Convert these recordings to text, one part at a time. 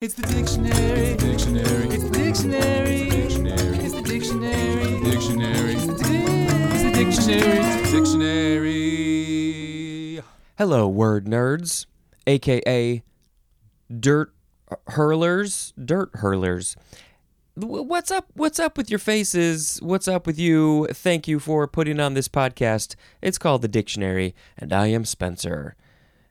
It's the dictionary. It's the Dictionary. It's the dictionary. It's the Dictionary. It's the dictionary. Dictionary. It's the dictionary. Dictionary. Hello, word nerds, aka dirt hurlers, dirt hurlers. What's up? What's up with your faces? What's up with you? Thank you for putting on this podcast. It's called The Dictionary, and I am Spencer.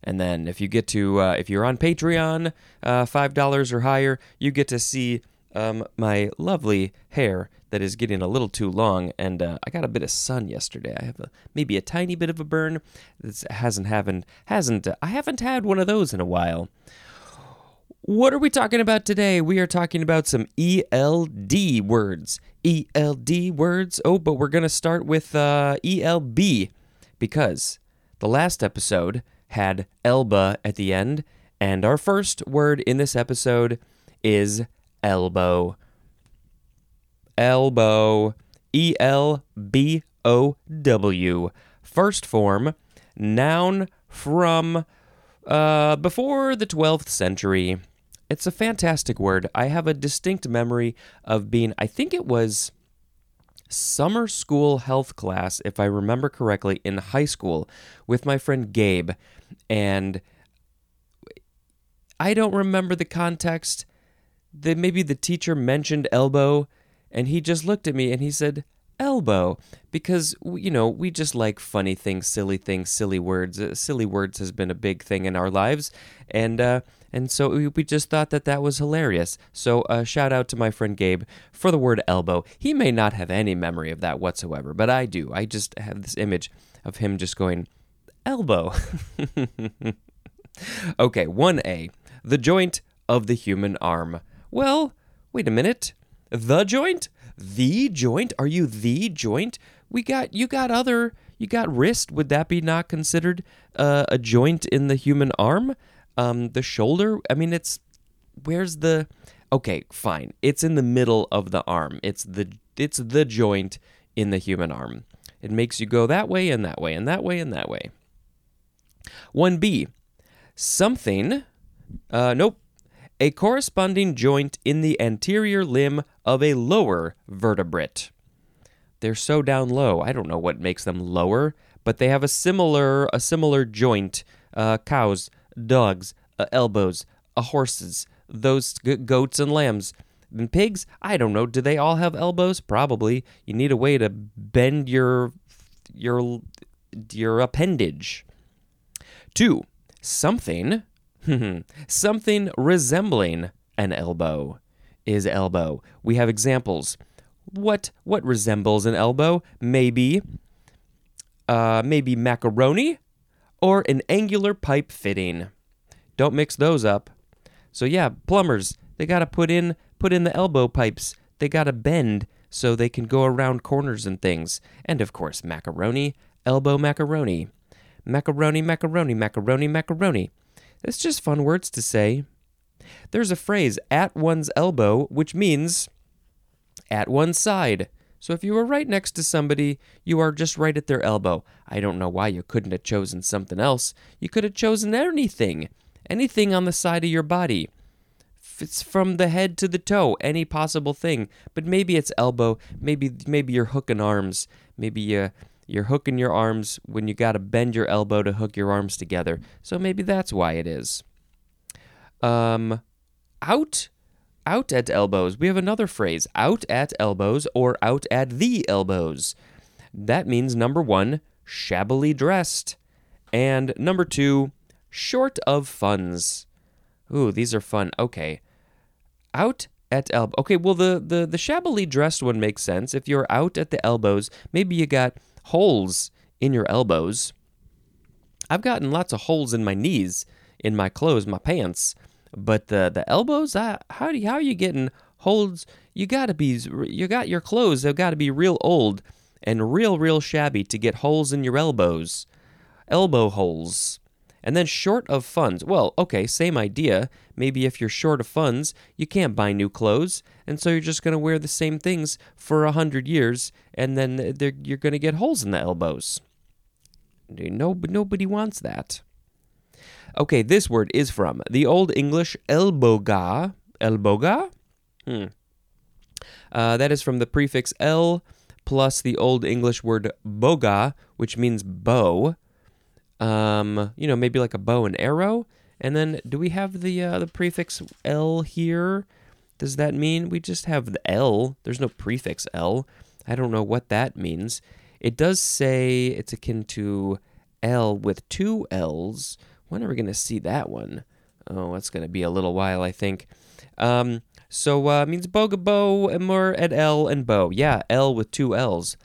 And then if you get to, uh, if you're on Patreon, uh, five dollars or higher, you get to see um, my lovely hair that is getting a little too long, and uh, I got a bit of sun yesterday. I have a, maybe a tiny bit of a burn. This hasn't haven't hasn't I haven't had one of those in a while. What are we talking about today? We are talking about some ELD words. ELD words. Oh, but we're gonna start with uh, ELB because the last episode had elba at the end, and our first word in this episode is elbow. Elbow. E L B O W. First form, noun from uh, before the 12th century. It's a fantastic word. I have a distinct memory of being, I think it was summer school health class, if I remember correctly, in high school with my friend Gabe. And I don't remember the context. That maybe the teacher mentioned elbow, and he just looked at me and he said, elbow because you know we just like funny things silly things silly words. Uh, silly words has been a big thing in our lives. And uh and so we, just thought that that was hilarious. So uh, shout out to my friend gabe for the word elbow. He may not have any memory of that whatsoever but i do. I just have this image of him just going elbow. Okay 1a the joint of the human arm. Well wait a minute. The joint? The joint? Are you the joint? We got you got other you got wrist. Would that be not considered uh, a joint in the human arm? Um the shoulder? I mean it's where's the okay fine. It's in the middle of the arm. It's the it's the joint in the human arm. It makes you go that way and that way and that way and that way 1b something uh nope a corresponding joint in the anterior limb of a lower vertebrate. They're so down low. I don't know what makes them lower, but they have a similar a similar joint. Uh, cows, dogs, uh, elbows, uh, horses, those g- goats and lambs. And pigs, I don't know. Do they all have elbows? Probably. You need a way to bend your your your appendage. Two, something something resembling an elbow is elbow. We have examples. What what resembles an elbow? Maybe uh, maybe macaroni or an angular pipe fitting. Don't mix those up. So yeah, plumbers, they got to put in put in the elbow pipes. They got to bend so they can go around corners and things. And of course, macaroni, elbow macaroni. Macaroni, macaroni, macaroni, macaroni. It's just fun words to say. There's a phrase, at one's elbow, which means at one's side. So if you were right next to somebody, you are just right at their elbow. I don't know why you couldn't have chosen something else. You could have chosen anything. Anything on the side of your body. It's from the head to the toe, any possible thing. But maybe it's elbow. Maybe maybe you're hooking arms. Maybe you you're hooking your arms when you got to bend your elbow to hook your arms together. So maybe that's why it is. Um, out, out at elbows. We have another phrase: out at elbows or out at the elbows. That means number one, shabbily dressed, and number two, short of funds. Ooh, these are fun. Okay, out at elbow. Okay, well the the the shabbily dressed one makes sense. If you're out at the elbows, maybe you got holes in your elbows. I've gotten lots of holes in my knees, in my clothes, my pants, but the the elbows, I, how do how are you getting holes? You got to be you got your clothes. They've got to be real old and real real shabby to get holes in your elbows, elbow holes. And then short of funds. Well, okay, same idea. Maybe if you're short of funds, you can't buy new clothes, and so you're just going to wear the same things for a hundred years, and then you're going to get holes in the elbows. No, nobody wants that. Okay, this word is from the Old English elboga. Elboga? Hmm. Uh, that is from the prefix el plus the Old English word boga, which means bow. Um, you know, maybe like a bow and arrow. And then, do we have the uh, the prefix l here? Does that mean we just have the l? There's no prefix l. I don't know what that means. It does say it's akin to L with two L's. When are we going to see that one? Oh, it's going to be a little while, I think. Um, so uh, means boga bow and more at L and Bo. Yeah, L with two L's.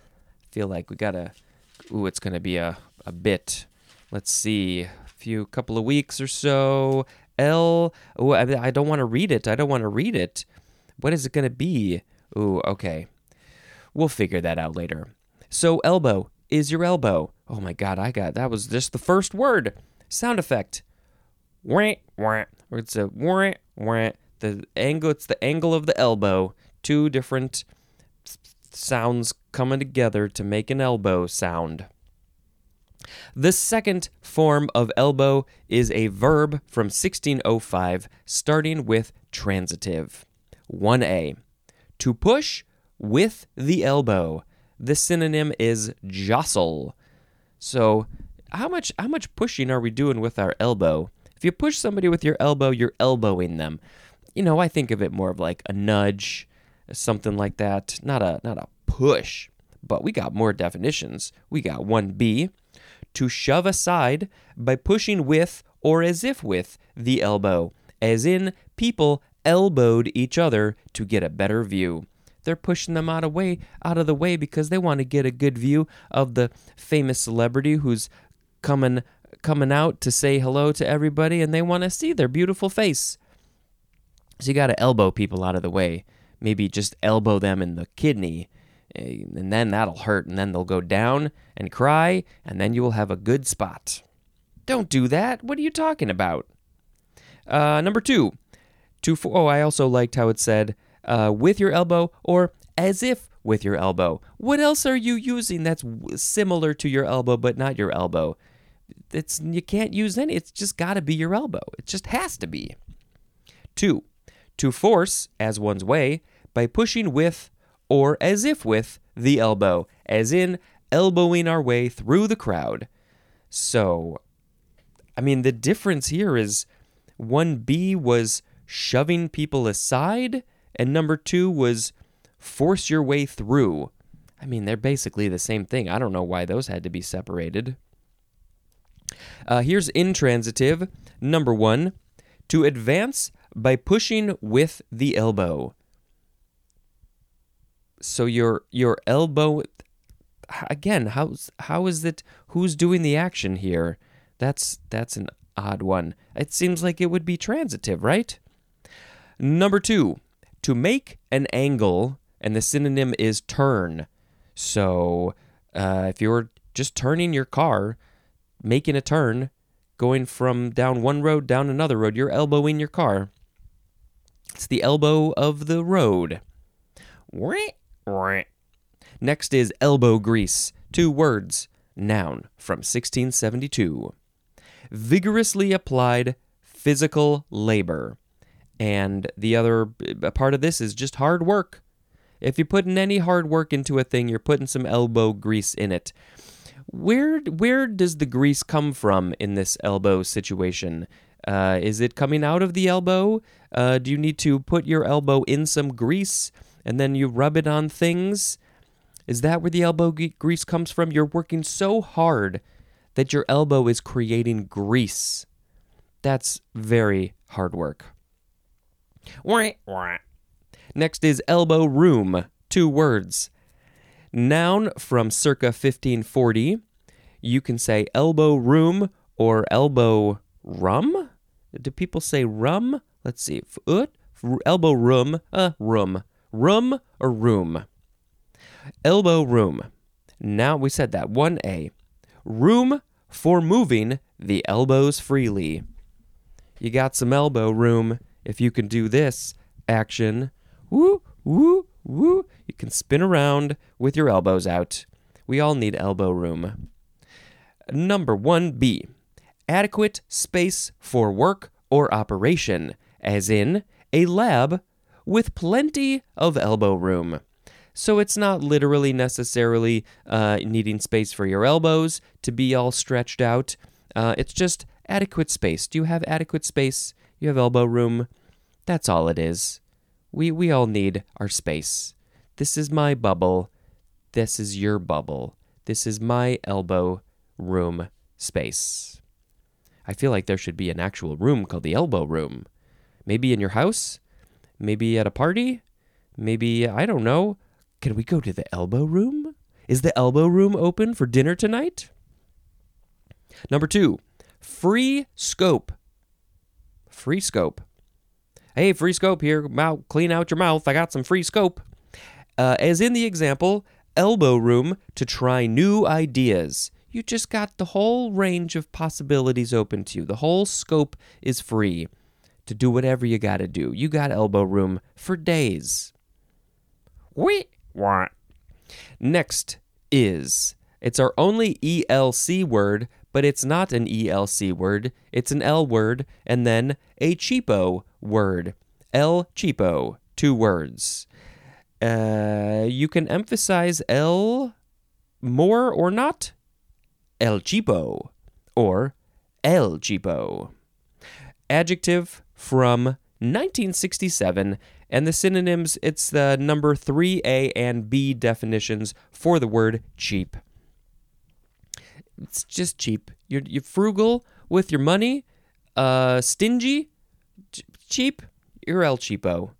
Feel like we gotta. Ooh, it's going to be a a bit. Let's see, a few couple of weeks or so. L. Oh, I, don't want to read it. I don't want to read it. What is it going to be? Ooh, okay. We'll figure that out later. So elbow is your elbow. Oh my god, I got that was just the first word. Sound effect. Wah, wah. It's a wah, wah. The angle it's the angle of the elbow. Two different sounds coming together to make an elbow sound. The second form of elbow is a verb from 1605 starting with transitive. 1a. To push with the elbow. The synonym is jostle. So, how much how much pushing are we doing with our elbow? If you push somebody with your elbow, you're elbowing them. You know, I think of it more of like a nudge, something like that. Not a not a push. But we got more definitions. We got 1b to shove aside by pushing with or as if with the elbow, as in people elbowed each other to get a better view. They're pushing them out of way out of the way because they want to get a good view of the famous celebrity who's coming coming out to say hello to everybody and they want to see their beautiful face. So you got to elbow people out of the way. Maybe just elbow them in the kidney and then that'll hurt and then they'll go down and cry and then you will have a good spot. Don't do that. What are you talking about? Uh, number 2. To for, oh, I also liked how it said uh, with your elbow or as if with your elbow. What else are you using that's similar to your elbow but not your elbow? It's you can't use any. It's just got to be your elbow. It just has to be. 2. To force as one's way by pushing with or as if with the elbow, as in elbowing our way through the crowd. So, I mean, the difference here is 1B was shoving people aside, and number two was force your way through. I mean, they're basically the same thing. I don't know why those had to be separated. Uh, here's intransitive. Number one, to advance by pushing with the elbow. So your your elbow again, how's how is it who's doing the action here? That's that's an odd one. It seems like it would be transitive, right? Number 2, to make an angle and the synonym is turn. So, uh, if you're just turning your car, making a turn, going from down one road down another road, you're elbowing your car. It's the elbow of the road. Next is elbow grease. Two words. Noun from 1672. Vigorously applied physical labor. And the other part of this is just hard work. If you're putting any hard work into a thing, you're putting some elbow grease in it. Where where does the grease come from in this elbow situation? Uh, is it coming out of the elbow? Uh, do you need to put your elbow in some grease and then you rub it on things? Is that where the elbow grease comes from? You're working so hard that your elbow is creating grease. That's very hard work. Next is elbow room. Two words. Noun from circa 1540. You can say elbow room or elbow rum. Do people say rum? Let's see. Elbow room, uh, room. Room or room? Elbow room. Now we said that. 1A. Room for moving the elbows freely. You got some elbow room if you can do this action. Woo, woo, woo. You can spin around with your elbows out. We all need elbow room. Number 1B. adequate space for work or operation, as in a lab with plenty of elbow room. So it's not literally necessarily uh, needing space for your elbows to be all stretched out. Uh, it's just adequate space. Do you have adequate space? You have elbow room. That's all it is. We we all need our space. This is my bubble. This is your bubble. This is my elbow room space. I feel like there should be an actual room called the elbow room. Maybe in your house? Maybe at a party? Maybe, I don't know. Can we go to the elbow room? Is the elbow room open for dinner tonight? Number two, free scope. Free scope. Hey, free scope here. Mouth, clean out your mouth. I got some free scope. Uh, as in the example, elbow room to try new ideas. You just got the whole range of possibilities open to you. The whole scope is free to do whatever you got to do. You got elbow room for days. Wait, what? Next is it's our only ELC word, but it's not an ELC word. It's an L word and then a cheapo word. El cheapo, two words. Uh, you can emphasize L more or not. El cheapo or El cheapo. Adjective from 1967 and the synonyms it's the number 3A and B definitions for the word cheap. It's just cheap. You're, you're frugal with your money, uh, stingy, ch- cheap. You're El Cheapo.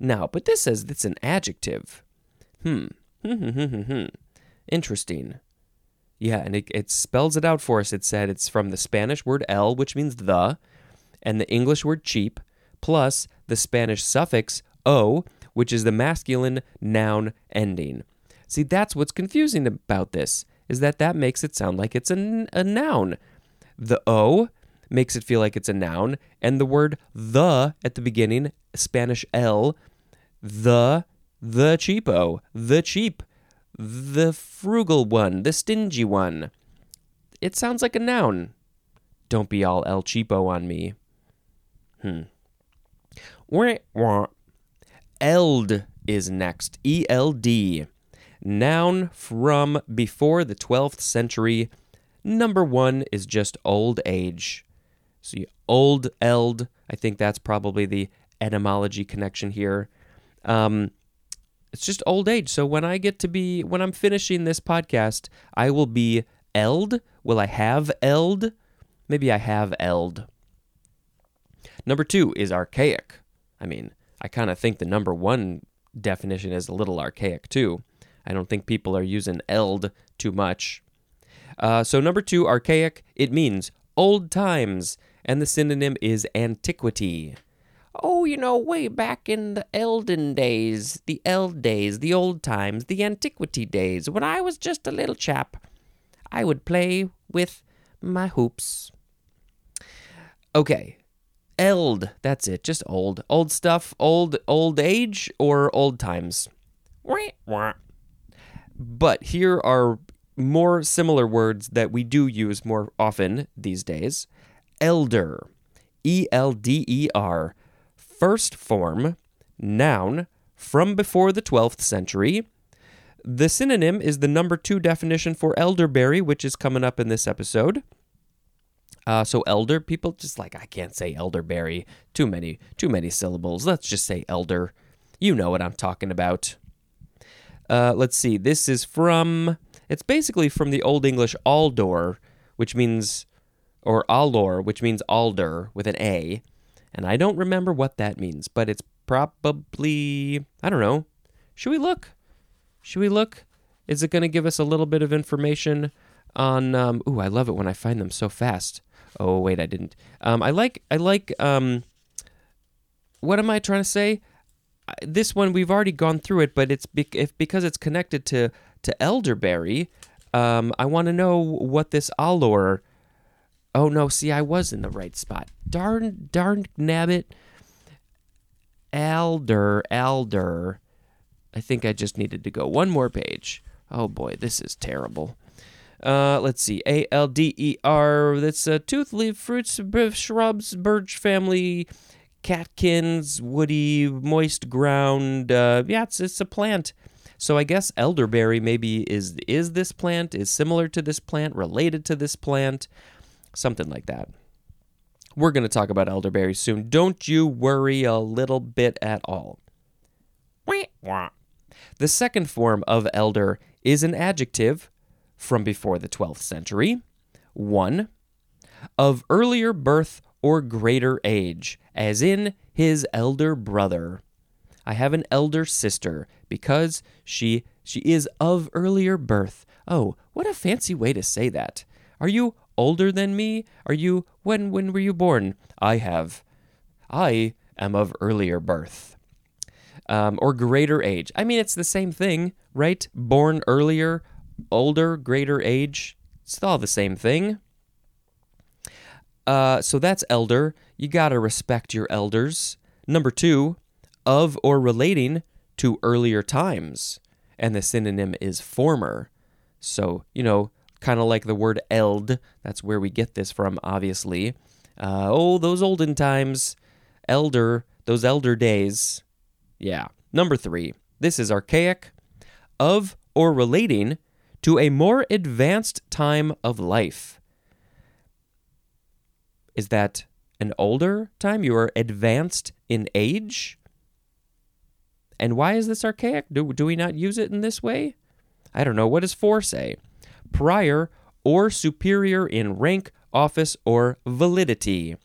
Now, but this says it's an adjective. Hmm. Interesting. Yeah, and it, it spells it out for us. It said it's from the Spanish word el, which means the, and the English word cheap, plus the Spanish suffix o, which is the masculine noun ending. See, that's what's confusing about this, is that that makes it sound like it's a, a noun. The o makes it feel like it's a noun, and the word the at the beginning, Spanish el, the, the cheapo, the cheap, the frugal one, the stingy one. It sounds like a noun. Don't be all El Cheapo on me. Hmm. Eld is next. E L D. Noun from before the 12th century. Number one is just old age. So old eld. I think that's probably the etymology connection here. Um, it's just old age. So when I get to be, when I'm finishing this podcast, I will be eld. Will I have eld? Maybe I have eld. Number two is archaic. I mean, I kind of think the number one definition is a little archaic too. I don't think people are using eld too much. Uh, so, number two, archaic, it means old times, and the synonym is antiquity. Oh, you know, way back in the Elden days, the Eld days, the old times, the antiquity days, when I was just a little chap, I would play with my hoops. Okay, Eld, that's it, just old. Old stuff, old old age, or old times. But here are more similar words that we do use more often these days. Elder, E L D E R, first form, noun, from before the 12th century. The synonym is the number two definition for elderberry, which is coming up in this episode. Uh, so elder people just like I can't say elderberry. Too many, too many syllables. Let's just say elder. You know what I'm talking about. Uh, let's see. This is from. It's basically from the Old English aldor, which means, or alor, which means alder with an a, and I don't remember what that means, but it's probably I don't know. Should we look? Should we look? Is it going to give us a little bit of information on? Um, ooh, I love it when I find them so fast. Oh wait, I didn't. Um, I like I like. Um, what am I trying to say? This one we've already gone through it, but it's bec if because it's connected to to elderberry. Um, I want to know what this alor. Oh no! See, I was in the right spot. Darn, darn, nabbit. Alder, alder. I think I just needed to go one more page. Oh boy, this is terrible. Uh, let's see. A L D E R. That's uh, tooth, leaf, fruits, shrubs, birch family, catkins, woody, moist ground. Uh, yeah, it's it's a plant. So I guess elderberry maybe is is this plant is similar to this plant, related to this plant, something like that. We're going to talk about elderberry soon. Don't you worry a little bit at all. The second form of elder is an adjective from before the 12th century. 1. Of earlier birth or greater age, as in his elder brother. I have an elder sister because she she is of earlier birth. Oh, what a fancy way to say that. Are you older than me? Are you when when were you born? I have I am of earlier birth. Um, or greater age. I mean, it's the same thing, right? Born earlier, older, greater age. It's all the same thing. Uh, so that's elder. You got to respect your elders. Number two, of or relating to earlier times. And the synonym is former. So, you know, kind of like the word eld. That's where we get this from, obviously. Uh, oh, those olden times. Elder, those elder days. Yeah. Number three, this is archaic, of or relating to a more advanced time of life. Is that an older time? You are advanced in age? And why is this archaic? Do, do we not use it in this way? I don't know. What does for say? Prior or superior in rank, office, or validity.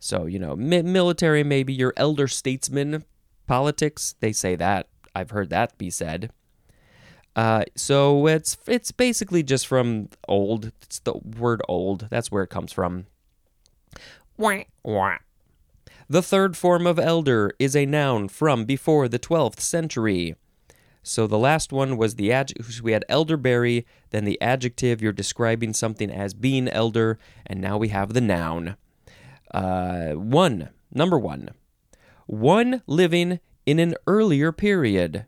So, you know, mi- military, maybe your elder statesman, politics, they say that. I've heard that be said. Uh, so it's it's basically just from old. It's the word old. That's where it comes from. Wah, wah. The third form of elder is a noun from before the 12th century. So the last one was the adjective. We had elderberry, then the adjective. You're describing something as being elder, and now we have the noun. Uh, one, number one, one living in an earlier period.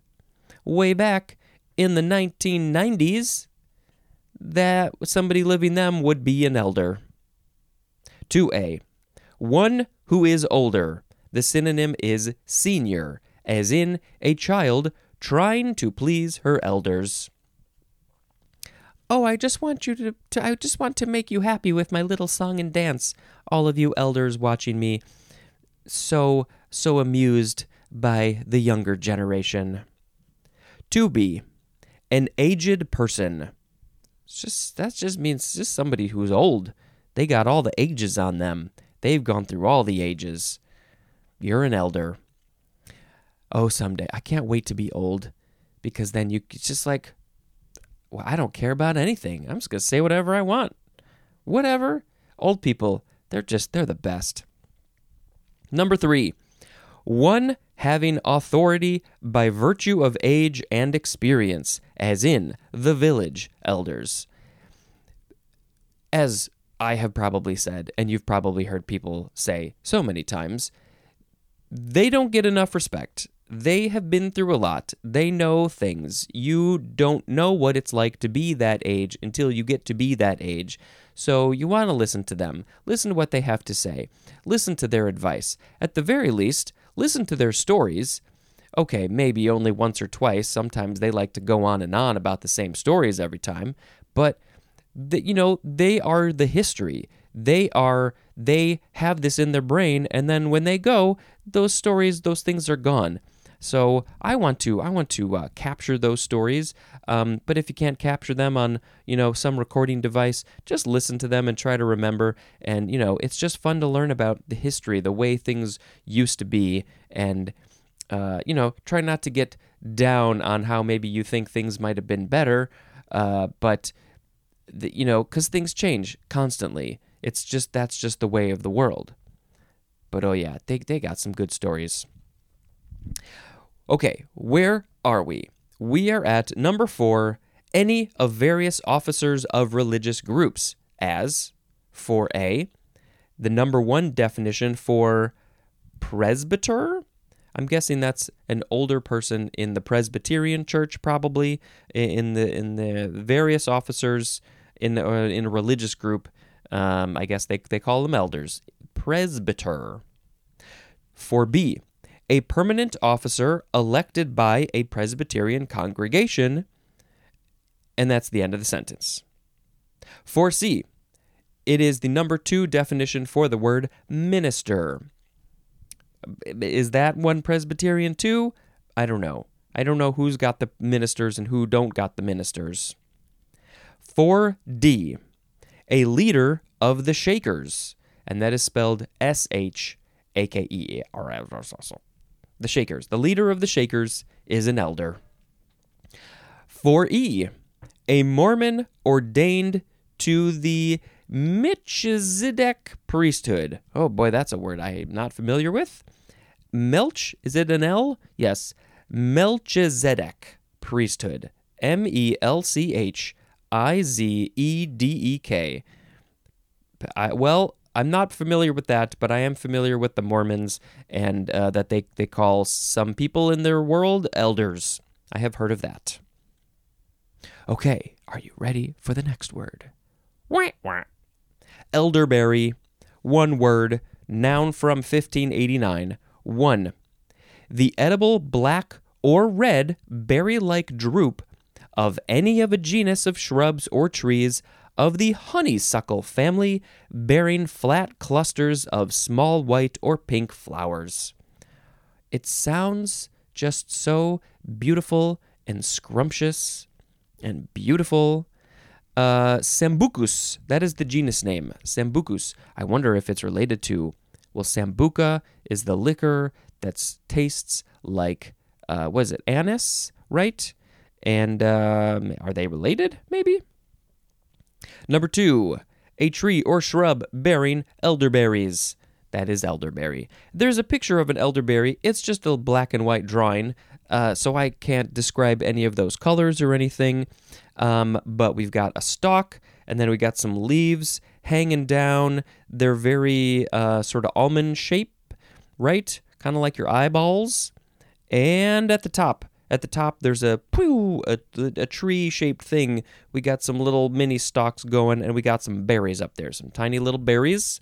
Way back in the 1990s, that somebody living them would be an elder. 2a, one who is older. The synonym is senior, as in a child trying to please her elders. Oh, I just want you to, to, I just want to make you happy with my little song and dance. All of you elders watching me so so amused by the younger generation. To be an aged person. It's just that just means just somebody who's old. They got all the ages on them. They've gone through all the ages. You're an elder. Oh, someday. I can't wait to be old because then you it's just like well, I don't care about anything. I'm just to say whatever I want. Whatever. Old people, they're just they're the best. Number 3. One having authority by virtue of age and experience, as in the village elders. As I have probably said, and you've probably heard people say so many times, they don't get enough respect. They have been through a lot. They know things. You don't know what it's like to be that age until you get to be that age. So you want to listen to them. Listen to what they have to say. Listen to their advice. At the very least, listen to their stories. Okay, maybe only once or twice. Sometimes they like to go on and on about the same stories every time, but the, you know, they are the history. They are they have this in their brain and then when they go, those stories, those things are gone. So I want to I want to uh, capture those stories. Um, but if you can't capture them on you know some recording device, just listen to them and try to remember. And you know it's just fun to learn about the history, the way things used to be, and uh, you know try not to get down on how maybe you think things might have been better. Uh, but the, you know because things change constantly. It's just that's just the way of the world. But oh yeah, they they got some good stories. Okay, where are we? We are at number four any of various officers of religious groups, as 4a, the number one definition for presbyter. I'm guessing that's an older person in the Presbyterian church, probably in the in the various officers in uh, in a religious group, um, I guess they they call them elders. Presbyter. For B, a permanent officer elected by a Presbyterian congregation, and that's the end of the sentence. 4C, it is the number two definition for the word minister. Is that one Presbyterian too? I don't know. I don't know who's got the ministers and who don't got the ministers. 4D, a leader of the Shakers, and that is spelled S H A K E R S. The Shakers. The leader of the Shakers is an elder. 4E, a Mormon ordained to the Melchizedek priesthood. Oh boy, that's a word I'm not familiar with. Melch, is it an L? Yes. Melchizedek priesthood. M E L C H I Z E D E K. Well, I'm not familiar with that, but I am familiar with the Mormons and uh, that they, they call some people in their world elders. I have heard of that. Okay, are you ready for the next word? Wah, wah. Elderberry, one word, noun from 1589. One, the edible black or red berry like drupe of any of a genus of shrubs or trees of the honeysuckle family, bearing flat clusters of small white or pink flowers. It sounds just so beautiful and scrumptious and beautiful. Uh, Sambucus, that is the genus name. Sambucus. I wonder if it's related to. Well, Sambuca is the liquor that tastes like, uh, what is it, anise, right? And um, are they related? Maybe. Number two, a tree or shrub bearing elderberries. That is elderberry. There's a picture of an elderberry. It's just a black and white drawing, uh, so I can't describe any of those colors or anything. Um, but we've got a stalk, and then we got some leaves hanging down. They're very uh, sort of almond shape, right? Kind of like your eyeballs. And at the top, at the top, there's a pooh, a, a tree shaped thing. We got some little mini stalks going, and we got some berries up there, some tiny little berries.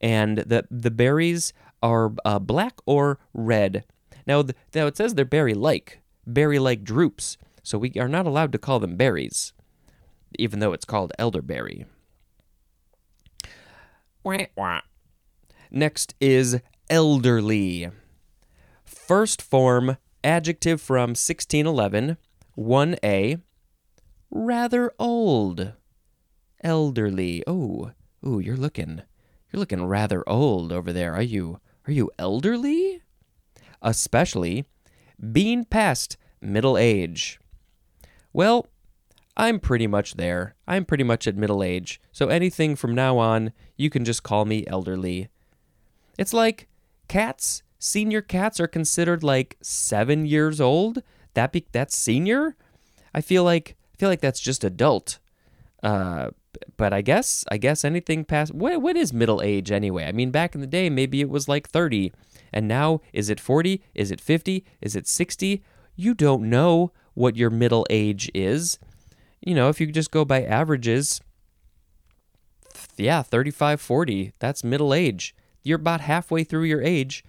And the the berries are uh, black or red. Now, now it says they're berry like, berry like drupes. So we are not allowed to call them berries, even though it's called elderberry. Wah, wah. Next is elderly. First form adjective from 1611, 1a, rather old. Elderly. Oh, ooh, you're looking you're looking rather old over there. Are you are you elderly? Especially being past middle age. Well, I'm pretty much there. I'm pretty much at middle age. So anything from now on, you can just call me elderly. It's like cats, senior cats are considered like 7 years old. That be that's senior? I feel like I feel like that's just adult. Uh but I guess I guess anything past what what is middle age anyway? I mean back in the day maybe it was like 30 and now is it 40? Is it 50? Is it 60? You don't know what your middle age is. You know, if you just go by averages, yeah, 35, 40, that's middle age. You're about halfway through your age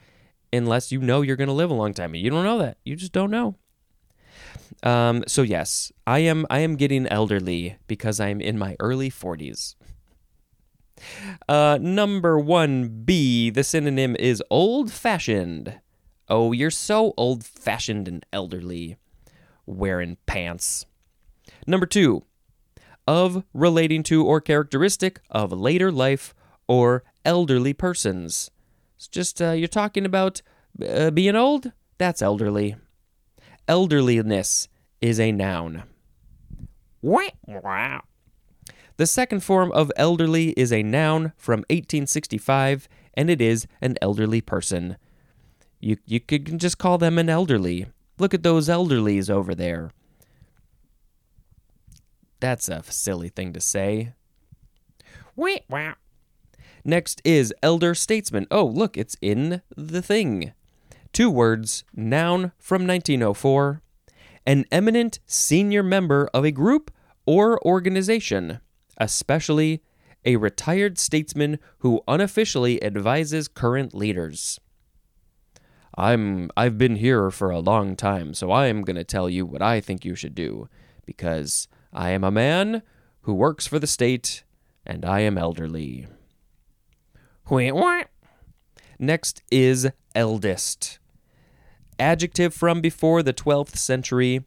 unless you know you're going to live a long time. You don't know that. You just don't know. Um, so yes, I am I am getting elderly because I'm in my early 40s. Uh, number 1B, the synonym is old fashioned. Oh, you're so old fashioned and elderly. Wearing pants. Number 2, of relating to or characteristic of later life or elderly persons. It's just uh, you're talking about uh, being old? That's elderly. Elderliness is a noun. Wow. The second form of elderly is a noun from 1865, and it is an elderly person. You, you could just call them an elderly. Look at those elderlies over there. That's a silly thing to say. Wow. Next is elder statesman. Oh, look, it's in the thing. Two words, noun from 1904. An eminent senior member of a group or organization. especially a retired statesman who unofficially advises current leaders. I'm I've been here for a long time, so I am going to tell you what I think you should do because I am a man who works for the state and I am elderly. Next is eldest. Adjective from before the 12th century.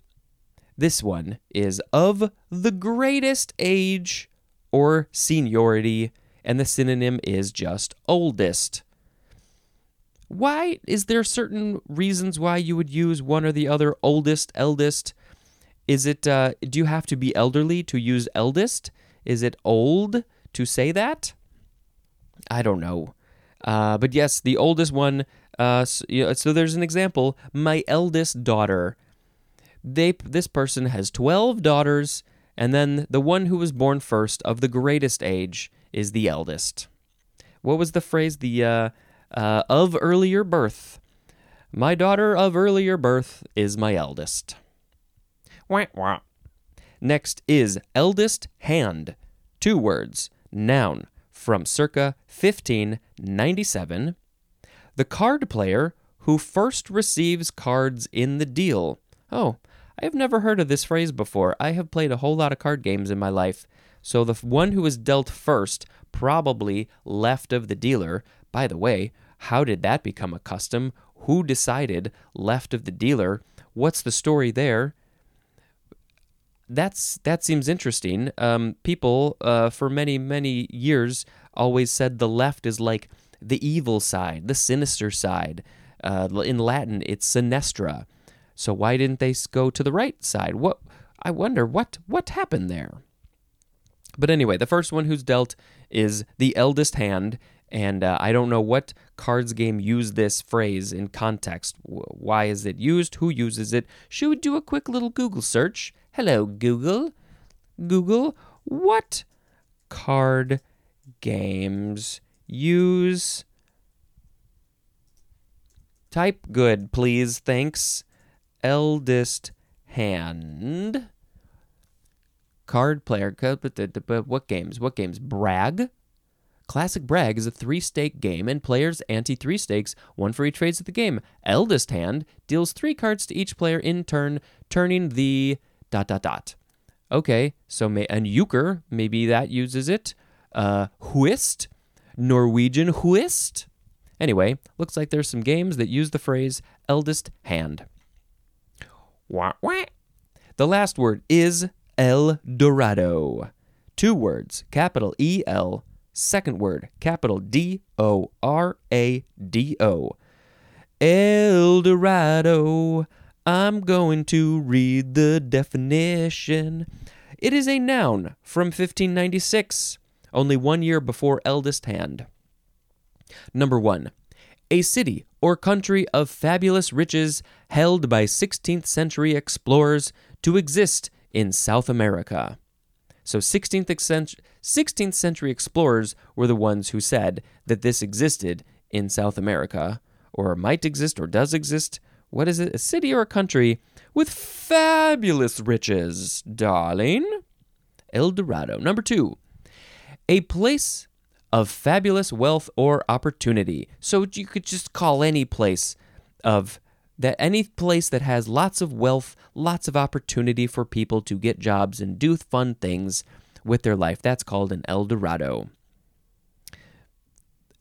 This one is of the greatest age or seniority, and the synonym is just oldest. Why is there certain reasons why you would use one or the other oldest, eldest? Is it uh, do you have to be elderly to use eldest? Is it old to say that? I don't know. Uh, but yes, the oldest one. Uh, so, you know, so there's an example. My eldest daughter. They this person has twelve daughters, and then the one who was born first of the greatest age is the eldest. What was the phrase? The uh, uh, of earlier birth. My daughter of earlier birth is my eldest. Wah, wah. Next is eldest hand. Two words. Noun from circa 1597. The card player who first receives cards in the deal. Oh, I have never heard of this phrase before. I have played a whole lot of card games in my life. So the one who was dealt first probably left of the dealer. By the way, how did that become a custom? Who decided left of the dealer? What's the story there? That's that seems interesting. Um, people uh, for many many years always said the left is like the evil side, the sinister side. Uh, in Latin, it's sinistra. So why didn't they go to the right side? What I wonder what what happened there. But anyway, the first one who's dealt is the eldest hand, and uh, I don't know what cards game used this phrase in context. Why is it used? Who uses it? Should we do a quick little Google search? Hello, Google. Google, what card games use? Type good, please. Thanks. Eldest hand. Card player. What games? What games? Brag. Classic Brag is a three stake game, and players ante three stakes, one for each phase of the game. Eldest Hand deals three cards to each player in turn, turning the dot dot dot. Okay, so may and euchre, maybe that uses it. Uh, whist, Norwegian whist. Anyway, looks like there's some games that use the phrase eldest hand. Wah, wah. The last word is El Dorado. Two words, capital E L Second word, capital D O R A D O. El Dorado. I'm going to read the definition. It is a noun from 1596, only one year before eldest hand. Number one, a city or country of fabulous riches held by 16th century explorers to exist in South America. So 16th century, 16th century explorers were the ones who said that this existed in South America, or might exist, or does exist. What is it? A city or a country with fabulous riches, darling? El Dorado. Number two, a place of fabulous wealth or opportunity. So you could just call any place of that any place that has lots of wealth, lots of opportunity for people to get jobs and do fun things with their life. That's called an El Dorado.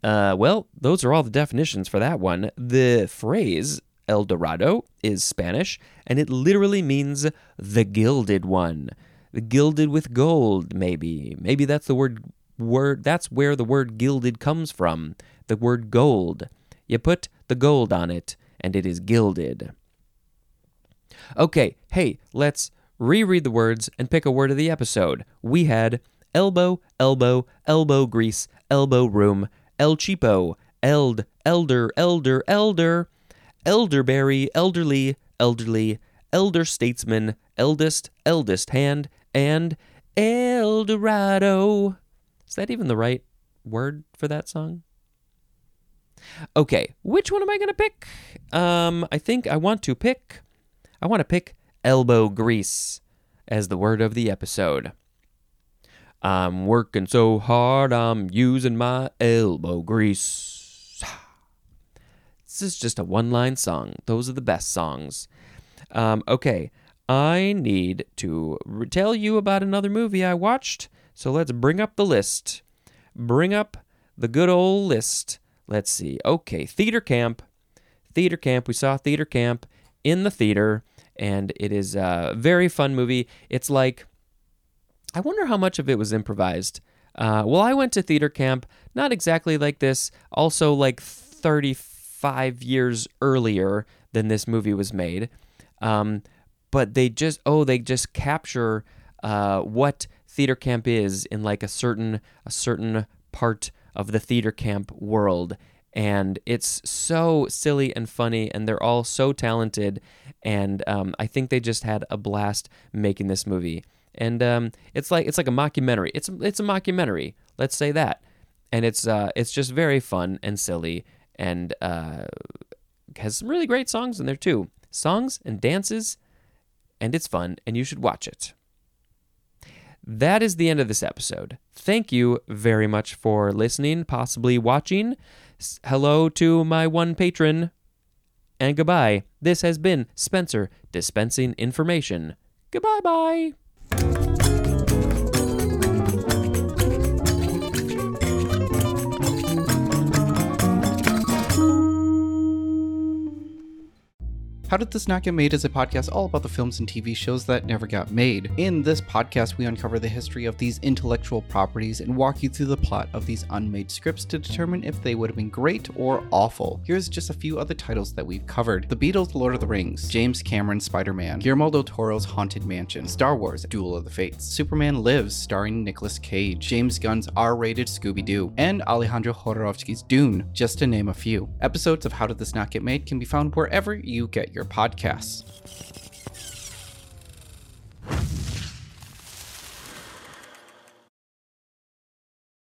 Uh, well, those are all the definitions for that one. The phrase El Dorado is Spanish, and it literally means the gilded one. The gilded with gold, maybe. Maybe that's the word word that's where the word gilded comes from. The word gold. You put the gold on it and it is gilded. Okay, hey, let's reread the words and pick a word of the episode. We had elbow, elbow, elbow grease, elbow room, el cheapo, eld, elder, elder, elder, elderberry, elderly, elderly, elder statesman, eldest, eldest hand, and El Dorado. Is that even the right word for that song? Okay, which one am I going to pick? Um, I think I want to pick. I want to pick elbow grease as the word of the episode. I'm working so hard, I'm using my elbow grease. This is just a one line song. Those are the best songs. Um, okay, I need to tell you about another movie I watched. So let's bring up the list. Bring up the good old list. Let's see. Okay, Theater Camp. Theater Camp. We saw Theater Camp in the theater, and it is a very fun movie. It's like, I wonder how much of it was improvised. Uh, well, I went to theater camp, not exactly like this, also like 35 years earlier than this movie was made. Um, but they just, oh, they just capture uh, what theater camp is in like a certain, a certain part of the theater camp world. And it's so silly and funny, and they're all so talented. And um, I think they just had a blast making this movie and um, it's like it's like a mockumentary. It's it's a mockumentary. Let's say that, and it's uh, it's just very fun and silly, and uh, has some really great songs in there too. Songs and dances, and it's fun, and you should watch it. That is the end of this episode. Thank you very much for listening, possibly watching. Hello to my one patron, and goodbye. This has been Spencer dispensing information. Goodbye, bye. How Did This Not Get Made is a podcast all about the films and TV shows that never got made. In this podcast, we uncover the history of these intellectual properties and walk you through the plot of these unmade scripts to determine if they would have been great or awful. Here's just a few other titles that we've covered The Beatles, Lord of the Rings, James Cameron's Spider Man, Guillermo del Toro's Haunted Mansion, Star Wars, Duel of the Fates, Superman Lives, starring Nicolas Cage, James Gunn's R rated Scooby Doo, and Alejandro Jodorowsky's Dune, just to name a few. Episodes of How Did This Not Get Made can be found wherever you get your podcasts.